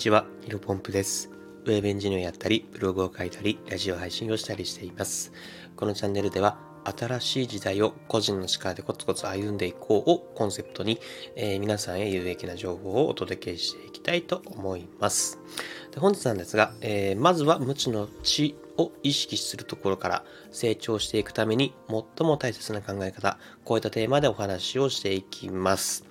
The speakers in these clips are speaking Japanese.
ちは、ヒロポンプです。ウェブエンジニアをやったり、ブログを書いたり、ラジオ配信をしたりしています。このチャンネルでは、新しい時代を個人の力でコツコツ歩んでいこうをコンセプトに、えー皆さんへ有益な情報をお届けしていきたいと思います。で本日なんですが、えーまずは無知の知を意識するところから成長していくために最も大切な考え方、こういったテーマでお話をしていきます。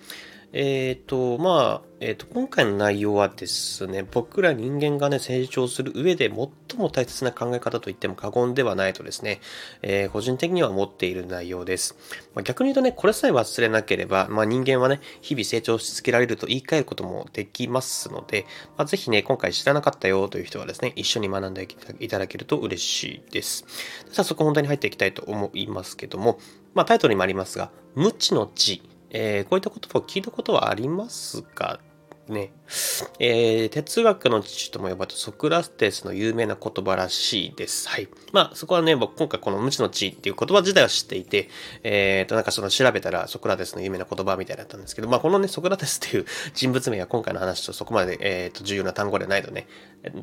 えっ、と、まあ、えっ、と、今回の内容はですね、僕ら人間がね、成長する上で最も大切な考え方と言っても過言ではないとですね、えー個人的には思っている内容です。まあ、逆に言うとね、これさえ忘れなければ、まあ、人間はね、日々成長し続けられると言い換えることもできますので、まあ、ぜひね、今回知らなかったよという人はですね、一緒に学んでいただけると嬉しいです。早速本題に入っていきたいと思いますけども、まあ、タイトルにもありますが、無知の知、えーこういった言葉を聞いたことはありますかね、えー哲学の父とも呼ばれたソクラテスの有名な言葉らしいです。はい。まあ、そこはね、僕今回この無知の知っていう言葉自体は知っていて、えーと、なんかその調べたらソクラテスの有名な言葉みたいだったんですけど、まあ、このね、ソクラテスっていう人物名は今回の話とそこまで、えーと、重要な単語ではないので、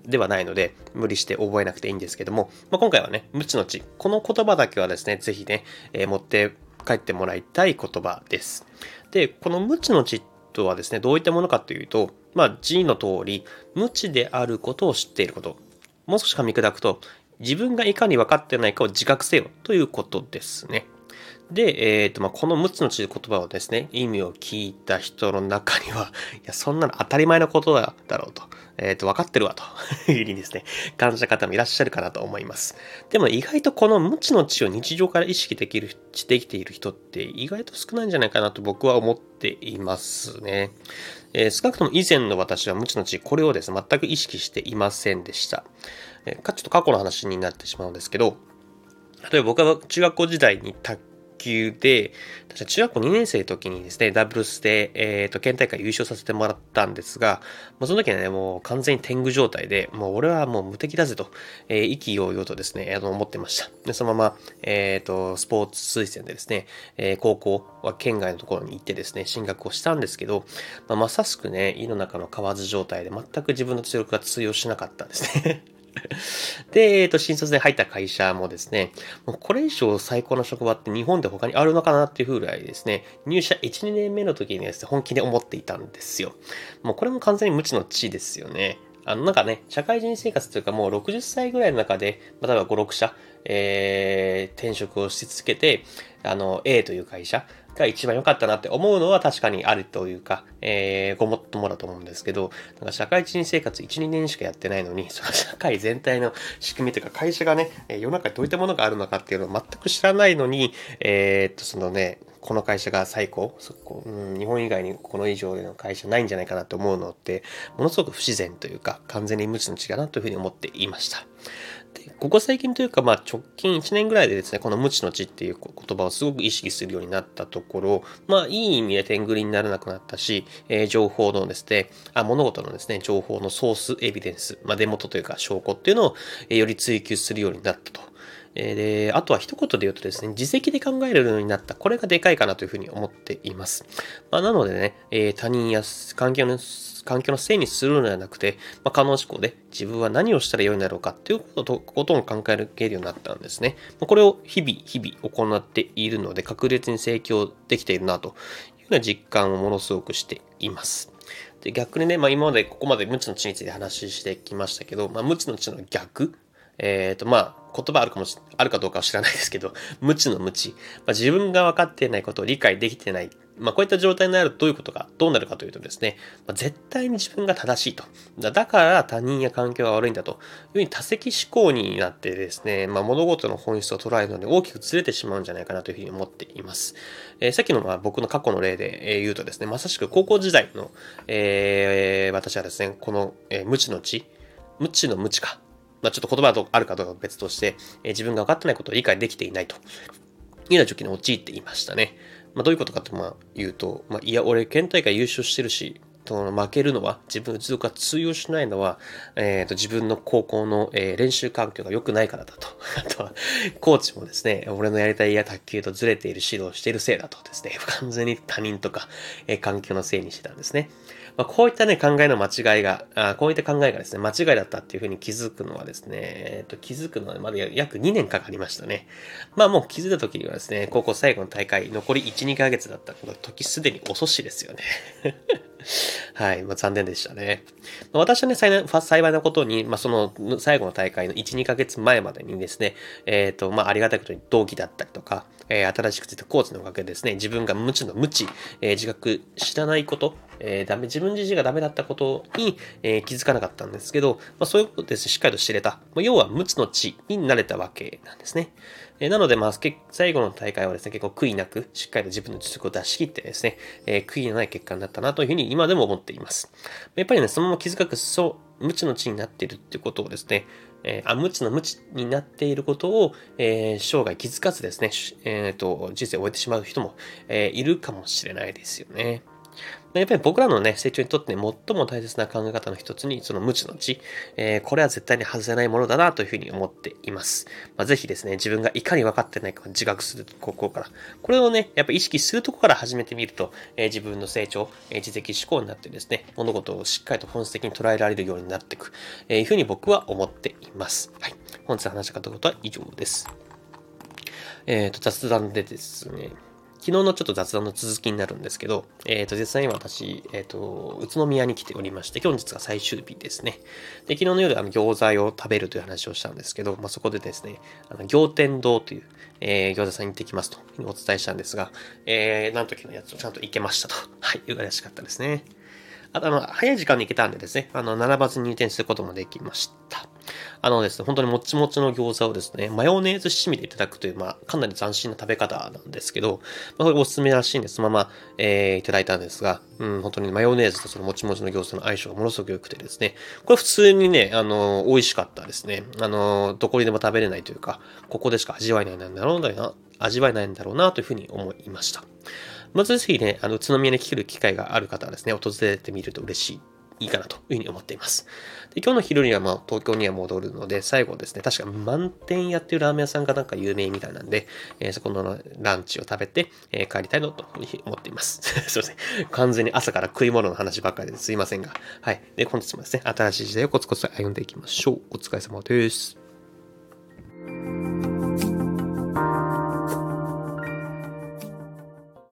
ではないので、無理して覚えなくていいんですけども、まあ、今回はね、無知の知、この言葉だけはですね、ぜひね、えー持って帰ってもらいたい言葉です。で、この無知の知とはですね、どういったものかというと、まあ字の通り、無知であることを知っていること。もう少し噛み砕くと、自分がいかに分かってないかを自覚せよということですね。で、えっ、と、まあ、この6つの言葉をですね、意味を聞いた人の中には、いや、そんなの当たり前のことだろうと、えっ、と、分かってるわと いうふうにですね、感じた方もいらっしゃるかなと思います。でも意外とこの無知の知を日常から意識できる、できている人って意外と少ないんじゃないかなと僕は思っていますね。えー少なくとも以前の私は無知の知、これをですね、全く意識していませんでした。えーかちょっと過去の話になってしまうんですけど、例えば僕は中学校時代に卓球で、確か中学校2年生の時にですね、ダブルスで、えっ、と、県大会優勝させてもらったんですが、もうその時はね、もう完全に天狗状態で、もう俺はもう無敵だぜと、えー意気揚々とですね、あの、思ってました。で、そのまま、えっ、と、スポーツ推薦でですね、えー高校は県外のところに行ってですね、進学をしたんですけど、まあ、まさしくね、胃の中の蛙状態で全く自分の実力が通用しなかったんですね。で、えっ、と、新卒で入った会社もですね、もうこれ以上最高の職場って日本で他にあるのかなっていうぐらいですね、入社1、2年目の時にですね、本気で思っていたんですよ。もうこれも完全に無知の知ですよね。あの、なんかね、社会人生活というかもう60歳ぐらいの中で、例えば5、6社、えー、転職をし続けて、あの、A という会社が一番良かったなって思うのは確かにあるというか、えー、ごもっともだと思うんですけど、なんか社会人生活1、2年しかやってないのに、そ の社会全体の仕組みというか会社がね、世の中にどういったものがあるのかっていうのを全く知らないのに、えーっと、そのね、この会社が最高そこ、うん、日本以外にこの以上での会社ないんじゃないかなと思うのって、ものすごく不自然というか、完全に無知の知だなというふうに思っていました。でここ最近というか、まあ、直近1年ぐらいでですね、この無知の知っていう言葉をすごく意識するようになったところ、まあ、いい意味で天狗にならなくなったし、えー情報のですね、あ物事のですね、情報のソース、エビデンス、まあ、出元というか証拠っていうのを、えーより追求するようになったと。えーで、あとは一言で言うとですね、自責で考えるようになった。これがでかいかなというふうに思っています。まあ、なのでね、えー他人や環境の、環境のせいにするのではなくて、まあ、可能思考で自分は何をしたら良いんだろうかっていうことことを考えるようになったんですね。まこれを日々、日々行っているので、確実に成長できているなというような実感をものすごくしています。で逆にね、まあ、今までここまで無知の知について話してきましたけど、まあ、無知の知の逆、えっ、と、まあ、言葉あるかもし、あるかどうかは知らないですけど、無知の無知。まあ、自分が分かっていないことを理解できてない。まあ、こういった状態になるとどういうことか、どうなるかというとですね、まあ、絶対に自分が正しいと。だから他人や環境が悪いんだというふうに多責思考になってですね、まあ、物事の本質を捉えるので大きくずれてしまうんじゃないかなというふうに思っています。えーさっきのまあ僕の過去の例で言うとですね、まさしく高校時代の、えー私はですね、この、えー無知の知、無知の無知か。まあ、ちょっと言葉があるかどうかは別として、えー自分が分かってないことを理解できていないというような状況に陥っていましたね。まあ、どういうことかとまあ言うと、まあ、いや、俺、県大会優勝してるし、と負けるのは、自分の実力が通用しないのは、えっ、と、自分の高校の、えー練習環境が良くないからだと。あとは、コーチもですね、俺のやりたいや卓球とずれている指導をしているせいだとですね、完全に他人とか、えー環境のせいにしてたんですね。まあ、こういったね、考えの間違いが、あこういった考えがですね、間違いだったっていうふうに気づくのはですね、えっ、と、気づくのはまだ約2年かかりましたね。まあもう気づいた時にはですね、高校最後の大会、残り1、2ヶ月だったこの時すでに遅しですよね。はい。まあ、残念でしたね。まあ私はね、幸いなことに、まあ、その最後の大会の1、2ヶ月前までにですね、えっ、と、まあ、ありがたいことに同期だったりとか、えー新しくついたコーチのおかげでですね、自分が無知の無知、えー自覚知らないこと、えーダメ、自分自身がダメだったことに、えー気づかなかったんですけど、まあ、そういうことです、しっかりと知れた。まあ要は無知の知になれたわけなんですね。えーなので、まあ、最後の大会はですね、結構悔いなく、しっかりと自分の実力を出し切ってですね、えー悔いのない結果になったなというふうに今でも思っています。やっぱりね、そのまま気づかく、そう、無知の知になっているっていうことをですね、えーあ無知の無知になっていることを、えー生涯気づかずですね、しえーと、人生を終えてしまう人も、えーいるかもしれないですよね。やっぱり僕らのね、成長にとって、最も大切な考え方の一つに、その無知の知、えーこれは絶対に外せないものだなというふうに思っています。まあ、ぜひですね、自分がいかに分かってないかを自覚するここから、これをね、やっぱ意識するところから始めてみると、えー自分の成長、えー自責思考になってですね、物事をしっかりと本質的に捉えられるようになっていく、えーいうふうに僕は思っています。はい。本日話したかったことは以上です。えっ、と、雑談でですね、昨日のちょっと雑談の続きになるんですけど、えっ、と、実際に私、えっ、と、宇都宮に来ておりまして、今日が最終日ですね。で、昨日の夜、あの、餃子を食べるという話をしたんですけど、まあ、そこでですね、あの、行天堂という、えー餃子さんに行ってきますとお伝えしたんですが、えー、なんときのやつをちゃんと行けましたと。はい、嬉しかったですね。あ、の、早い時間に行けたんでですね、あの、並ばずに入店することもできました。あのですね、本当にもちもちの餃子をですね、マヨネーズ七味でいただくという、まあ、かなり斬新な食べ方なんですけど、まあ、これおすすめらしいんで、そのまま、えーいただいたんですが、うん、本当にマヨネーズとそのもちもちの餃子の相性がものすごく良くてですね、これ普通にね、あの、美味しかったですね。あの、どこにでも食べれないというか、ここでしか味わえないんだろうな、味わえないんだろうな、というふうに思いました。まずぜひね、あの、宇都宮に来る機会がある方はですね、訪れてみると嬉しい。いいかなというふうに思っています。で今日の昼にはまあ東京には戻るので、最後ですね、確か満点屋っていうラーメン屋さんがなんか有名みたいなんで、えーそこのランチを食べて、えー帰りたいなというふうに思っています。すいません。完全に朝から食い物の話ばっかりですいませんが。はい。で、本日もですね、新しい時代をコツコツ歩んでいきましょう。お疲れ様です。